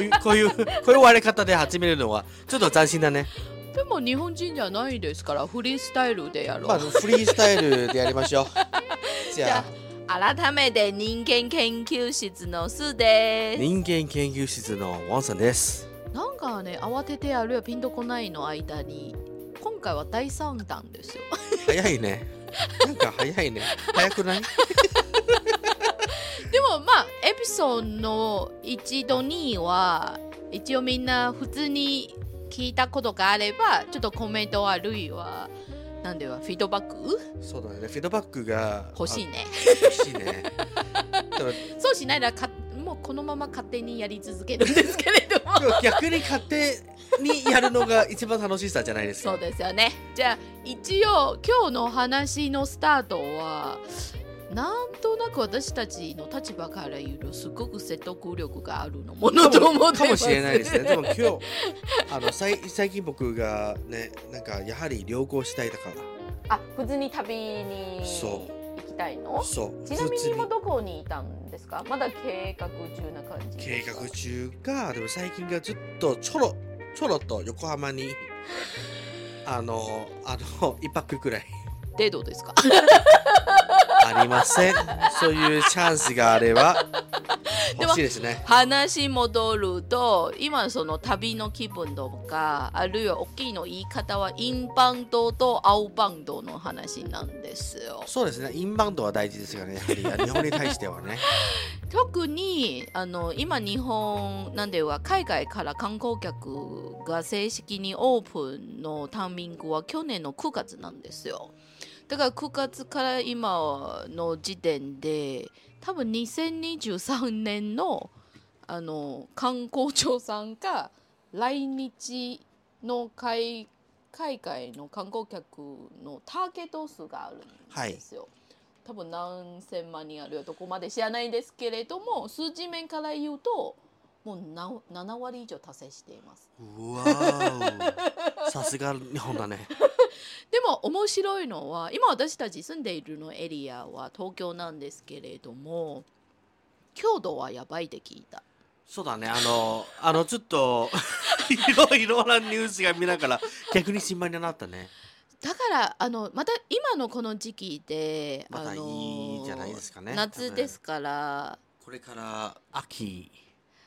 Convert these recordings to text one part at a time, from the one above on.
ういうこういうこういう終わり方で始めるのはちょっと斬新だね。でも日本人じゃないですからフリースタイルでやろう、まあフリースタイルでやりましょう。じゃあ。改めて人間研究室のスです。人間研究室のワンさんです。なんかね慌ててあるいはピンとこないの間に今回は第3弾ですよ。早いね。なんか早いね。早くない？でもまあエピソードの1と2は一応みんな普通に聞いたことがあればちょっとコメントあるいはなんではフィードバック？そうだね。フィードバックが欲しいね。あ 欲しいね。そうしないらかもうこのまま勝手にやり続けるんですけれども逆に勝手にやるのが一番楽しさじゃないですか。そうですよね。じゃあ一応今日の話のスタートはなんとなく私たちの立場から言うとすごく説得力があるのものと思ってます。かもしれないですねでも今日あの最最近僕がねなんかやはり旅行したいだから。あ普通に旅にそ行きたいの？そうちなみに今どこにいたんですか？まだ計画中な感じ。計画中かでも最近がずっとちょろちょろっと横浜に あのあの一泊くらい。デートですか？ありません。そういうチャンスがあれば欲しいですね。話戻ると今その旅の気分とかあるいは大きいの言い方はインバウンドとアウバウンドの話なんですよ。そうですね。インバウンドは大事ですよね。やはり日本に対してはね。特にあの今日本なんでは海外から観光客が正式にオープンのタイミングは去年の9月なんですよだから9月から今の時点で多分2023年のあの観光庁さんが来日の海海外の観光客のターゲット数があるんですよ。多分何千万人あるよどこまで知らないんですけれども数字面から言うともうな7割以上達成しています。うわーさすが日本だねでも面白いのは今私たち住んでいるのエリアは東京なんですけれども強度はやばいって聞いた。そうだね。あのあのちょっと いろいろなニュースが見ながら逆に心配になったね。だからあのまた今のこの時期で、またあのいいじゃないですかね。夏ですから。これから秋。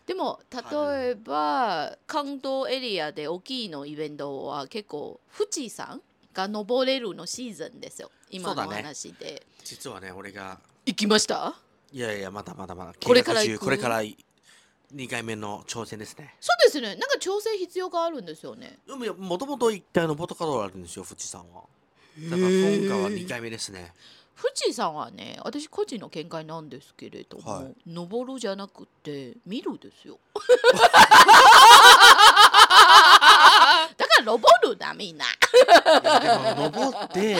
でも例えば関東エリアで大きいのイベントは結構富士山が登れるのシーズンですよ。今の話で、実はね俺が。行きました？いやいやまだまだまだ。これからこれから2回目の挑戦ですね。そうですね。なんか調整必要があるんですよね。でももともと1回のボトカロールあるんですよ富士山は。だから今回は2回目ですね。富士山はね私個人の見解なんですけれども、はい。登るじゃなくて見るですよ 登るなみんな。でも登って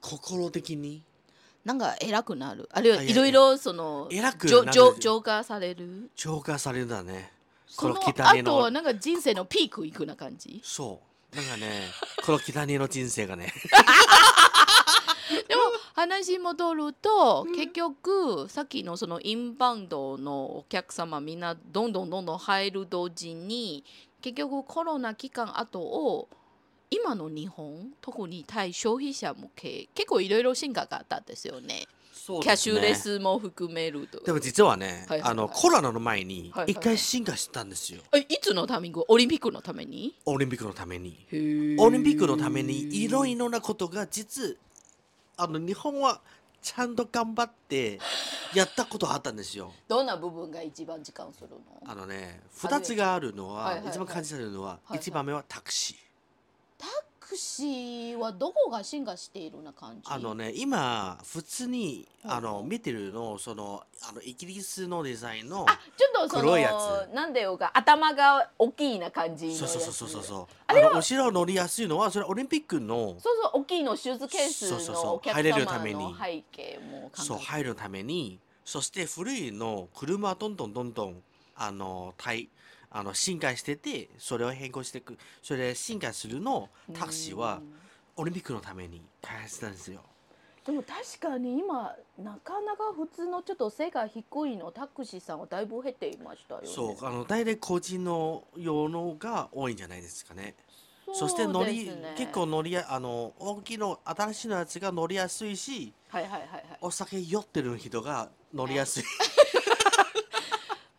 心的に？なんか偉くなる。あるいはあいろいろその偉く浄なる。浄浄化される？浄化されるんだね。そのこの汚ねの。後はなんか人生のピークいくな感じ？そう。なんかね この汚ねの人生がね。でも話戻ると、結局さっきのそのインバウンドのお客様みんなどんどんどんどん入る同時に結局コロナ期間後を今の日本特に対消費者向け結構いろいろ進化があったんですよね。そうキャッシュレねスも含めると。でも実はね、はいはいはい。あのコロナの前にはいはい。一回進化したんですよ、えいつのタイミング？オリンピックのために？オリンピックのために。オリンピックのためにいろいろなことが実あの日本はちゃんと頑張ってやったことあったんですよ。どんな部分が一番時間するの？あのね2つがあるのは、はいはいはい。一番感じたのは、はいはい一番目はタクシー。タクシーはどこが進化しているな感じ？あのね今普通にあの見てるのそのあのイギリスのデザインのあちょっとその黒いやつ。なんでよか頭が大きいな感じのやつ。そうそうそうそうそう。あれはあの後ろ乗りやすいのはそれオリンピックのそうそう大きいのシューズケースそうそうそうのお客入れる様ために。の背景も考えて。そう入るために。そして古いの車はどんどんどんどんあの対あの進化しててそれを変更していくそれで進化するのタクシーはオリンピックのために開発したんですよ。でも確かに今なかなか普通のちょっと背が低いのタクシーさんはだいぶ減っていましたよね。そうあの大体個人の用のが多いんじゃないですかね。そして乗り、結構乗りやあの大きいの新しいのやつが乗りやすいしはいはいはいはい。お酒酔ってる人が乗りやすい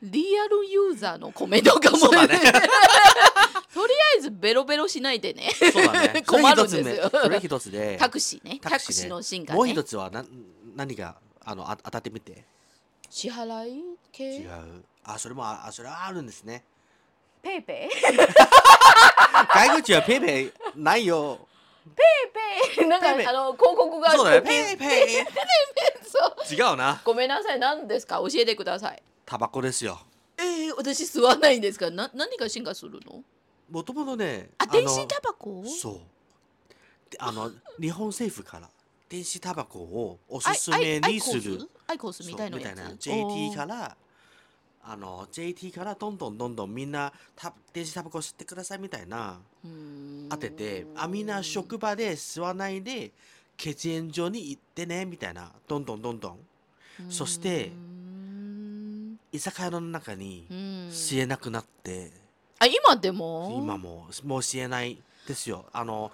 リアルユーザーのコメントかもね。とりあえずベロベロしないでね。そうだね。困るんですよ。それ一つで。タクシーね。タクシーの進化ね。もう一。つはな何があのあ当たってみて。支払い系？違う。あそれもああそれはあるんですね。ペイペイ？外国人はペイペイないよ。ペイペイ？なんかあの広告がそうだよペイペイ。違うな。ごめんなさい。何ですか？教えてくださいタバコですよ。えー、私吸わないんですか？な何が進化するの？もともとねあの電子タバコ？そう。であの日本政府から電子タバコをおすすめにする。アイコース？みたいなやつ？な。JT からあの JT からどんどんどんどんみんなた電子タバコ吸ってくださいみたいな当ててあみんな職場で吸わないで血煙所に行ってねみたいな。どんどんどんどん。そして居酒屋の中に吸えなくなって。あ今でも？今も。もう吸えないですよ。あの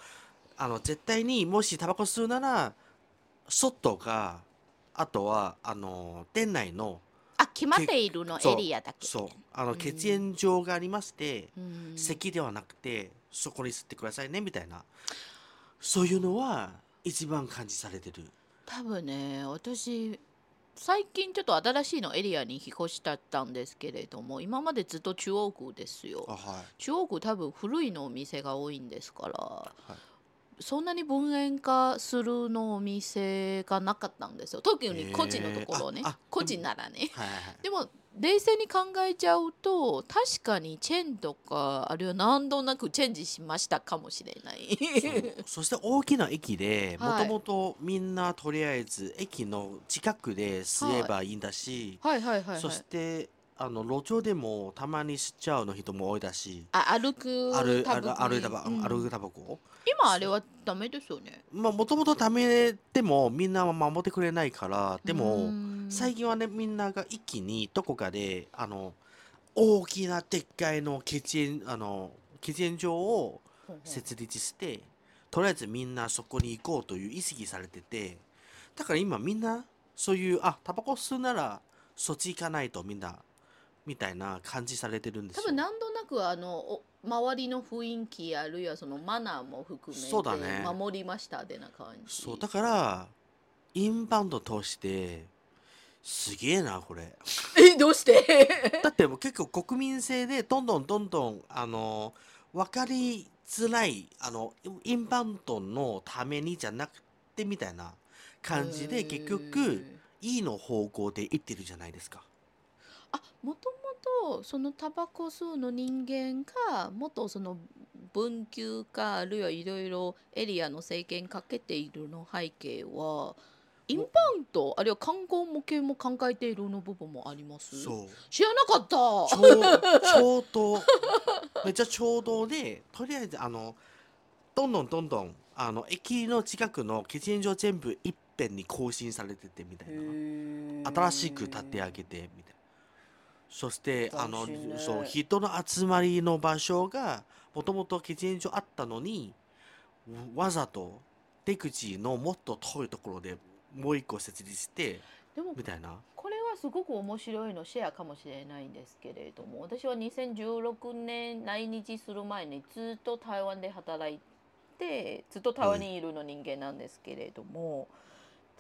あの絶対にもしタバコ吸うなら外かあとはあの店内のあ決まっているの？エリアだけ。そう。あのうん。血煙所がありまして、うん。咳ではなくてそこに吸ってくださいねみたいな。そういうのは一番感じされてる。多分ね私最近ちょっと新しいのエリアに引っ越したんですけれども今までずっと中央区ですよ。あはい。中央区多分古いのお店が多いんですから、はい。そんなに分煙化するのお店がなかったんですよ。特に個人のところね。ああ個人ならね。はいはいはい。でも冷静に考えちゃうと確かにチェーンとかあるいは何度なくチェンジしましたかもしれない。そ して大きな駅でもはい。ともとみんなとりあえず駅の近くで吸えばいいんだし、はいはいはいはい。そしてあの路上でもたまに吸っちゃうの人も多いだし。あ歩くタバコ歩いたばうん。歩くタバコ？今あれはダメですよね。まあもともとダメでもみんなは守ってくれないからでうもん。最近はねみんなが一気にどこかであの大きなでっかいの血煙あの血煙所を設立してとりあえずみんなそこに行こうという意識されててだから今みんなそういうあタバコ吸うならそっち行かないとみんなみたいな感じされてるんですよ。多分何となくあのお周りの雰囲気あるいはそのマナーも含めてそうだね。守りましたでな感じ。そうだからインバウンド通してすげえなこれ。えどうして？だってもう結構国民性でどんどんどんどんあの分かりづらいあのインバウンドのためにじゃなくてみたいな感じで結局いいの方向でいってるじゃないですか。あもともとそのタバコ吸うの人間がもっとその分級かあるいはいろいろエリアの制限かけているの背景はインバウンドあるいは観光向けも考えているの部分もあります？そう。知らなかった。ちょうちょうどめっちゃちょうどでとりあえずあのどんどんどんどんあの駅の近くの喫煙所全部いっぺんに更新されててみたいな。新しく建て上げてみたいなそしてあのそう人の集まりの場所がもともと喫煙所あったのにわざと出口のもっと遠いところでもう一個設立してでもみたいな。これはすごく面白いのシェアかもしれないんですけれども私は2016年来日する前にずっと台湾で働いてずっと台湾にいるの人間なんですけれども、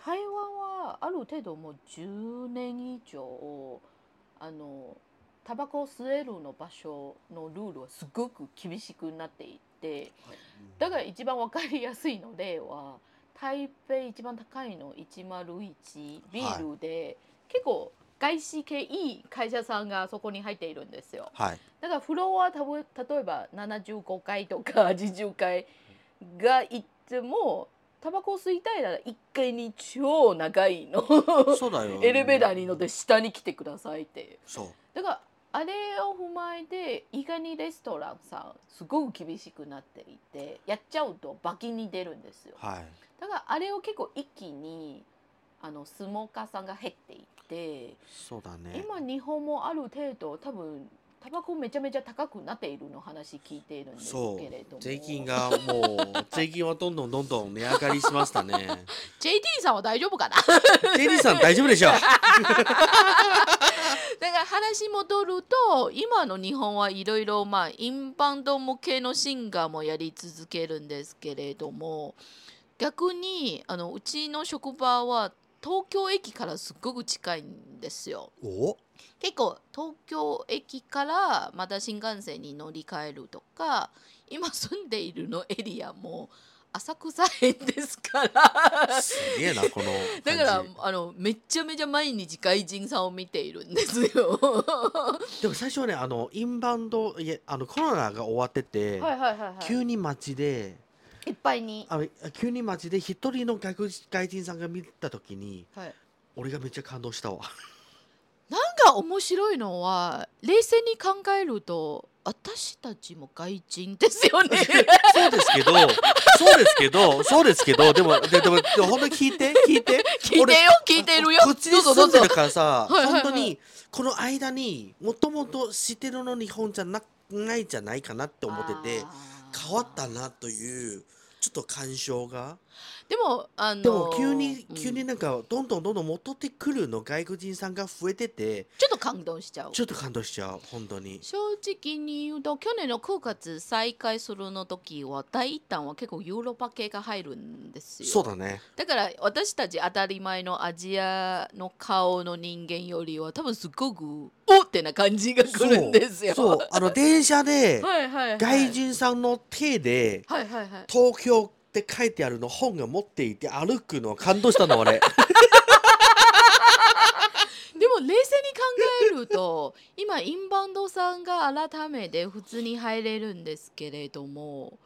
台湾はある程度もう10年以上あのタバコを吸えるの場所のルールはすごく厳しくなっていてだから一番わかりやすいの例は台北一番高いの101ビールで、結構外資系いい会社さんがそこに入っているんですよ。はい。だからフロアたぶ例えば75階とか80階が行ってもタバコ吸いたいなら1階に超長いの。そうだよ。エレベーターに乗って下に来てくださいって。そう。だからあれを踏まえて意外にレストランさんすごく厳しくなっていてやっちゃうと罰金に出るんですよ。はい。だからあれを結構一気にあのスモーカーさんが減っていって、そうだね。今日本もある程度多分タバコめちゃめちゃ高くなっているの話聞いているんですけれども。税金がもう税金はどんどんどんどん値上がりしましたね。JT さんは大丈夫かな？JD さん大丈夫でしょう。だから話戻ると今の日本はいろいろまあインバウンド向けのシンガーもやり続けるんですけれども逆にあのうちの職場は東京駅からすっごく近いんですよ。お？結構東京駅からまた新幹線に乗り換えるとか今住んでいるのエリアも浅草園ですからすげえなこの だからあのめちゃめちゃ毎日外人さんを見ているんですよ。でも最初はねあのインバウンドいやあのコロナが終わってて、はいはいはいはい。急に街でいっぱいに。あ急に街で一人の外国外人さんが見た時にはい。俺がめっちゃ感動したわなんか面白いのは冷静に考えると私たちも外人ですよね。そうですけどそうですけどそうですけどでもででもでも本当に聞いて聞いて聞いてよ聞いてるよ。こっちに住んでるからさ本当にこの間にもともと知ってるの日本じゃなないじゃないかなって思ってて変わったなというちょっと感傷が？でもあのでも急にうん。急になんかどんどんどんどん戻ってくるの外国人さんが増えててちょっと感動しちゃう。ちょっと感動しちゃう本当に正直に言うと去年の9月再開するの時は第一弾は結構ヨーロッパ系が入るんですよ。そうだねだから私たち当たり前のアジアの顔の人間よりは多分すごくおってな感じが来るんですよ。そうあの電車で。外人さんの手ではいはいはい。東京って書いてあるの本が持っていて歩くの感動したの俺で も冷静に考えると今インバウンドさんが改めて普通に入れるんですけれども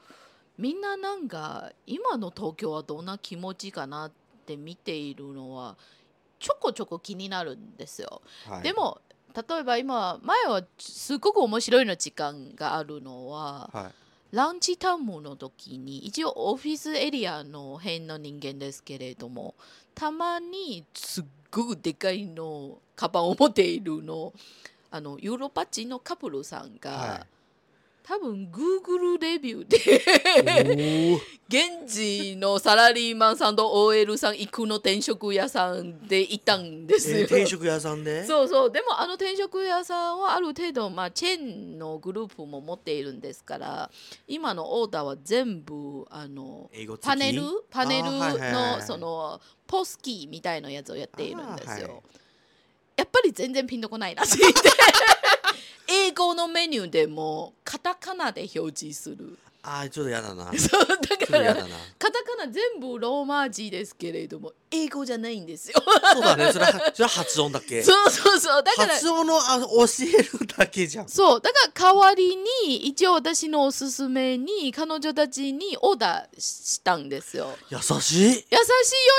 みんななんか今の東京はどんな気持ちかなって見ているのはちょこちょこ気になるんですよ。はいでも例えば今前はすごく面白いの時間があるのははいランチタイムの時に一応オフィスエリアの辺の人間ですけれどもたまにすっごくでかいのカバンを持っているの。あのヨーロッパ人のカップルさんが、はい。多分 Google レビューで現地のサラリーマンさんと OL さん行くの転職屋さんでいたんですよ。えー定食屋さんで？そうそう。でもあの転職屋さんはある程度、まあ、チェーンのグループも持っているんですから今のオーダーは全部あのパネルパネル？あーはいはいそのポスキーみたいなやつをやっているんですよ。やっぱり全然ピンとこないらしいんで英語のメニューでもカタカナで表示する。あーちょっとやだな。ちょっそうだとからやだな。カタカナ全部ローマ字ですけれども英語じゃないんですよ。そうだね。それはそれは発音だけ？そうそうそう。だから発音のあ教えるだけじゃん。そう。だから代わりに一応私のおすすめに彼女たちにオーダーしたんですよ。優しい。優しいよ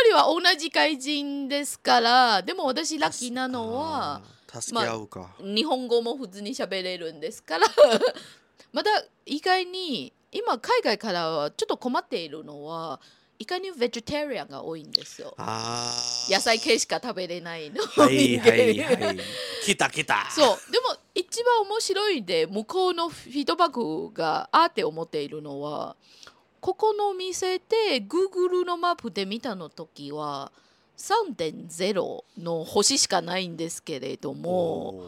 りは同じ外人ですからでも私ラッキーなのはあー助け合うか、日本語も普通に喋れるんですから。また意外に今海外からはちょっと困っているのは意外にベジタリアンが多いんですよ。野菜系しか食べれないの。はいはいはい。来た来た。そう。でも一番面白いで向こうのフィードバックがあって思っているのはここの店で Google のマップで見たの時は3.0の星しかないんですけれども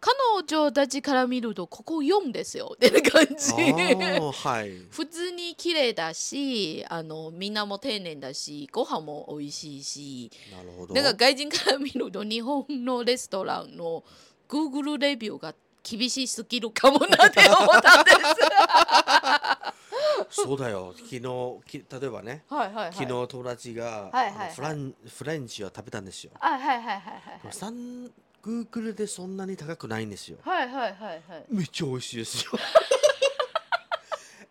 彼女たちから見るとここ4ですよってな感じ。はい。普通に綺麗だしあのみんなも丁寧だしご飯も美味しいし。なるほど。だから外人から見ると日本のレストランの Google レビューが厳しすぎるかもなって思ったんです。そうだよ昨日き例えばねはいはいはい。昨日友達が、はいはいはいあのフランフレンチを食べたんですよ。あはいはいはいはいさん Google でそんなに高くないんですよ。はいはいはいはいはい。めっちゃ美味しいですよ。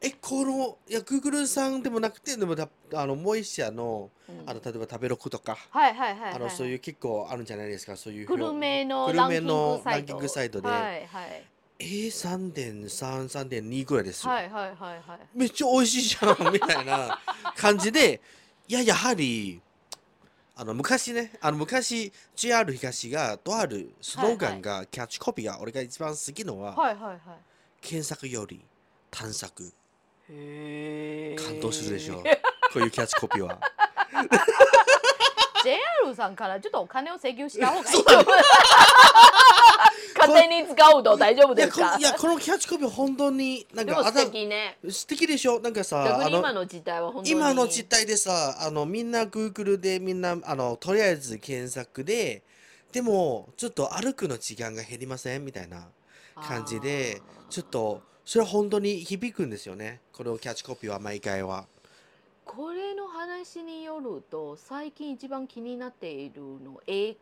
えここのいや Google さんでもなくてでもだあのモイシアのうんあの例えば食べログとか、はいはいはいはいあのそういう結構あるんじゃないですかそういうグルメのグルランキングサインキングサイトで、はいはいえー、3.3、3.2ぐらいですよ、はいはいはいはい。めっちゃ美味しいじゃんみたいな感じで いややはりあの昔ねあの昔 JR 東がとあるスローガンが、キャッチコピーが俺が一番好きのは、はいはいはい。検索より探索。へえ感動するでしょ。こういうキャッチコピーは。JR さんからちょっとお金を請求した方がいいそうだね勝手に使うと大丈夫いですか？やこいやこのキャッチコピー本当になんでも素かあた敵ね素敵でしょ？なんかさ今の時代は本当に。今の時代でさあのみんな Google でみんなあのとりあえず検索ででもちょっと歩くの時間が減りません？みたいな感じでちょっとそれは本当に響くんですよね？このキャッチコピーは毎回は。これの話によると最近一番気になっているの映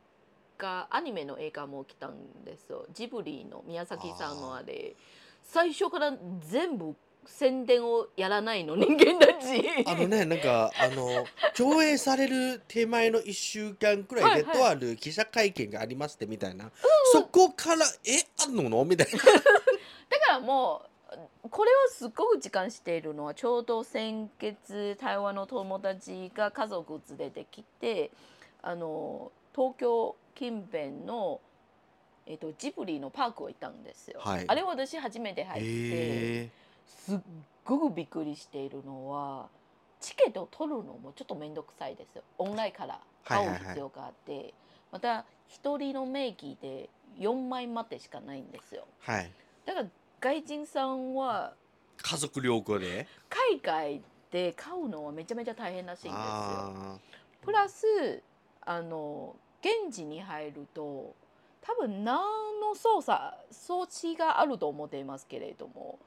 画アニメの映画も来たんですよ。ジブリの宮崎さんのあれ。最初から全部宣伝をやらないの人間たち。あのねなんかあの上映される手前の1週間くらいはいはい。でとある記者会見がありましてみたいな、そこから「えあんの？の?」みたいな。だからもうこれをすっごく時間しているのはちょうど先月台湾の友達が家族連れてきてあの東京近辺の、えっとジブリのパークを行ったんですよ。はい。あれ私初めて入って、へすっごくびっくりしているのはチケットを取るのもちょっと面倒くさいですよ。オンラインから買う必要があって、また一人の名義で4枚までしかないんですよ。ーはい。だから外人さんは家族旅行で？海外で買うのはめちゃめちゃ大変らしいんですよ。あプラスあの現地に入ると多分何の操作装置があると思っていますけれども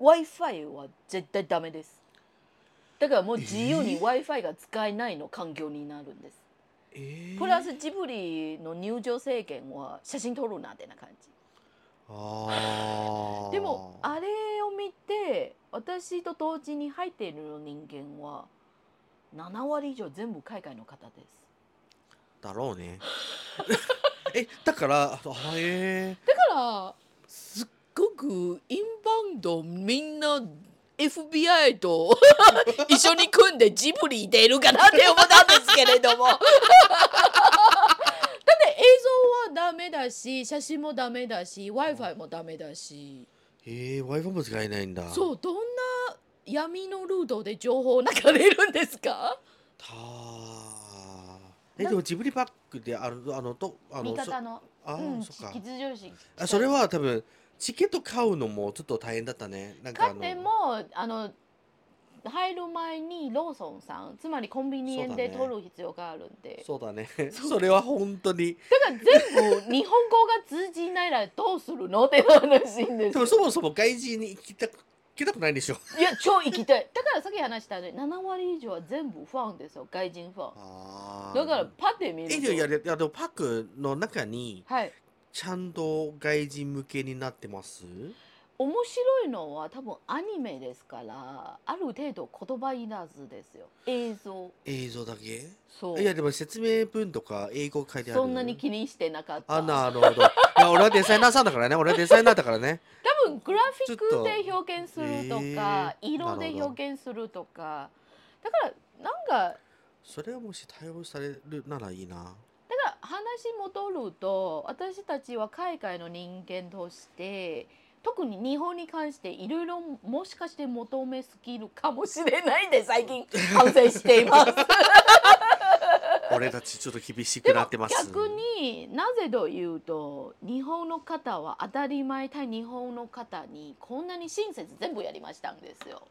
w i f i は絶対ダメです。だからもう自由にえー？W i f i が使えないの環境になるんです。ーえー？プラスジブリの入場制限は写真撮るなってな感じ。でもあれを見て私と同時に入っている人間は7割以上全部海外の方ですだろうね。えだからあへえ。だからすっごくインバウンドみんな FBI と 一緒に組んでジブリ出るかなって思ったんですけれども。だって映像はダメだし写真もダメだし w i f i もダメだし。えー、w i f i も使えないんだ。そうどんな闇のルートで情報流れるんですか？たえでもジブリパックであるあのとあの味方のそあ、うん、そっか。吉祥寺。あそれは多分チケット買うのもちょっと大変だったね。なんかあの。買ってもあの入る前にローソンさんつまりコンビニでそうだね取る必要があるんでそうだね。それは本当に。だから全部日本語が通じないらどうするのって話んですでもそもそも外人に行きたく行きたくないでしょ。いや超行きたい。だからさっき話したね7割以上は全部ファンですよ。外人ファン。だからパッて見ると。いやいやでもパックの中にはい。ちゃんと外人向けになってます？面白いのは多分アニメですからある程度言葉いらずですよ。映像。映像だけ？そう。いやでも説明文とか英語書いてある。そんなに気にしてなかったあなるほどいや俺はデザイナーさんだからね俺はデザイナーだからね多分グラフィックで表現するとか、と色で表現するとかだからなんかそれはもし対応されるならいいなだから話戻ると私たちは海外の人間として特に日本に関していろいろもしかして求めすぎるかもしれないで最近反省しています。俺たちちょっと厳しくなってます。逆になぜというと日本の方は当たり前対日本の方にこんなに親切全部やりましたんですよ。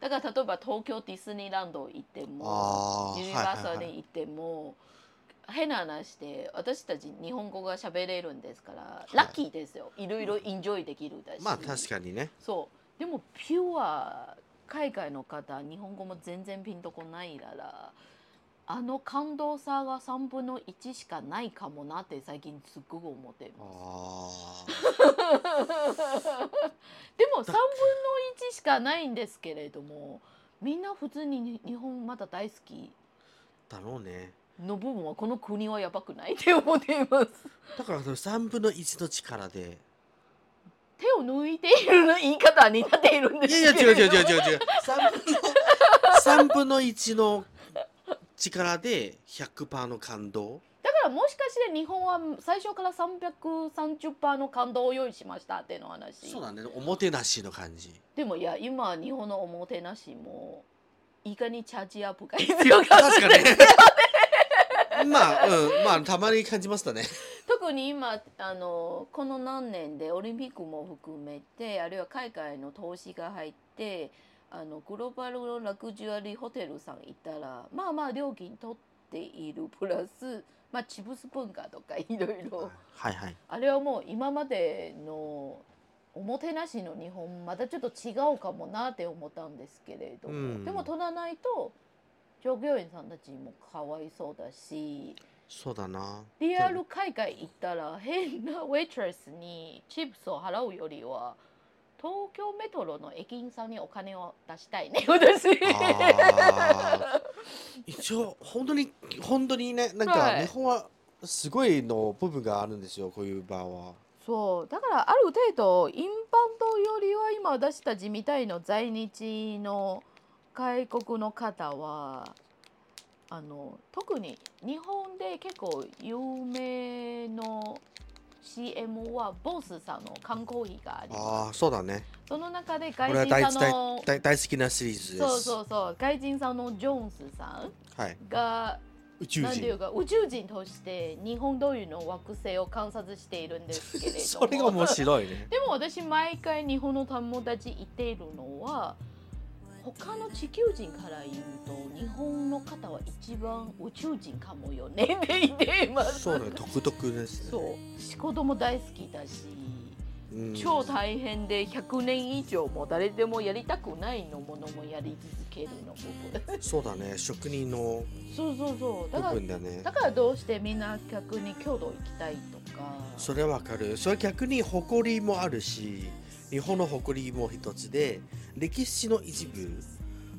だから例えば東京ディズニーランド行ってもユニバーサルに行っても、変な話で私たち日本語が喋れるんですから、い。ラッキーですよ。いろいろインジョイできるだし。まあ確かにね。そう。でもピュア海外の方日本語も全然ピンとこないからあの感動さが3分の1しかないかもなって最近すっごく思っています。あでも3分の1しかないんですけれどもみんな普通に日本まだ大好き。ーだろうね。の部分はこの国はやばくないって思っています。だからその3分の1の力で。手を抜いている言い方になっているんでいやいや違う違う違う違う違う。3分の3分の1の力で100%の感動？だからもしかして日本は最初から330%の感動を用意しましたっていうの話。そうだね。おもてなしの感じ。でもいや今日本のおもてなしもいかにチャージアップが必要か？確かに。まあうん。まあたまに感じましたね。特に今あのこの何年でオリンピックも含めてあるいは海外の投資が入ってあのグローバルのラグジュアリーホテルさん行ったらまあまあ料金取っている プラス、まあ、チブス文化とかいろいろ。はい。はいあれはもう今までのおもてなしの日本またちょっと違うかもなって思ったんですけれども、うん。でも取らないと従業員さんたちもかわいそうだし。そうだな。リアル海外行ったら変なウェイトレスにチップスを払うよりは東京メトロの駅員さんにお金を出したいね。私。一応本当に本当にねなんはい。か日本はすごいの部分があるんですよこういう場は。そう。だからある程度インバウンドよりは今私たちみたいの在日の外国の方はあの特に日本で結構有名の CM はボスさんの缶コーヒーがあります。ああそうだね。その中でこれは大外人さんの大大好きなシリーズです。そうそうそう。外人さんのジョーンズさんはい。が宇宙なんていう人か宇宙人として日本どういうの惑星を観察しているんですけれども。それが面白いね。でも私毎回日本の友達言っているのは他の地球人から言うと日本の方は一番宇宙人かもよねって言っています。そうね独特ですね。そう仕事も大好きだし、うん超大変で100年以上も誰でもやりたくないのものもやり続けるの部分そうだね職人のそうそうそう。だ部から分だね。だからどうしてみんな逆に郷土行きたいとか。それはわかる。それ逆に誇りもあるし日本の誇りも一つで歴史の一部。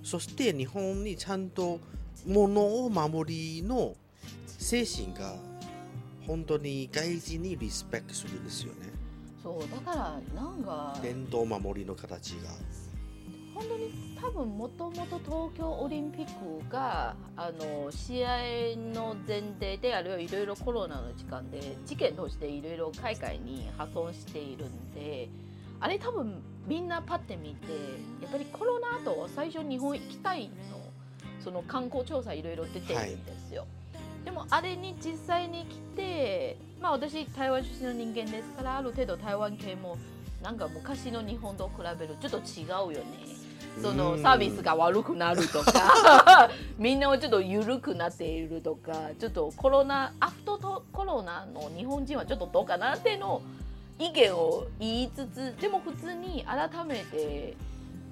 そして日本にちゃんと物を守りの精神が本当に外人にリスペクトするんですよね。そうだからなんか伝統守りの形が。本当に多分もともと東京オリンピックがあの試合の前提であるいはいろいろコロナの時間で事件としていろいろ海外に破損しているんであれ多分みんなパッて見てやっぱりコロナ後最初日本行きたいのその観光調査いろいろ出てるんですよ。でもあれに実際に来てまあ私台湾出身の人間ですからある程度台湾系もなんか昔の日本と比べるとちょっと違うよね。そのうんサービスが悪くなるとか みんなはちょっと緩くなっているとかちょっとコロナアフターコロナの日本人はちょっとどうかなっていうのを意見を言いつつでも普通に改めて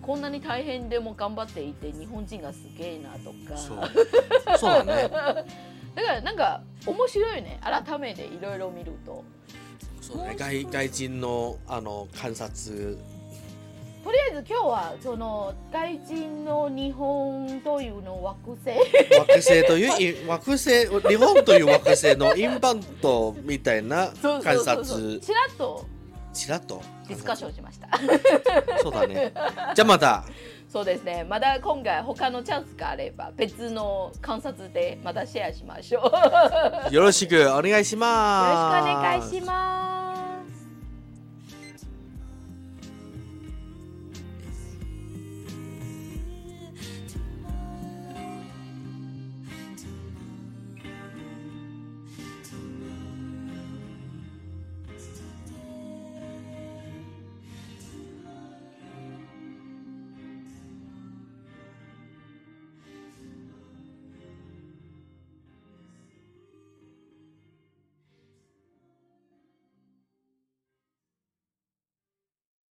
こんなに大変でも頑張っていて日本人がすげえなとか。そう。そうだね。だからなんか面白いね。改めていろいろ見ると。そうだね。外外人のあの観察とりあえず今日はその外人の日本というの惑星。惑星というい惑星日本という惑星のインバウンドみたいな観察。ちらっと。ちらっと？ディスカッションしました。そうだね。じゃあまた。そうですね。まだ今回他のチャンスがあれば別の観察でまたシェアしましょう。よろしくよろしくお願いします。お願いします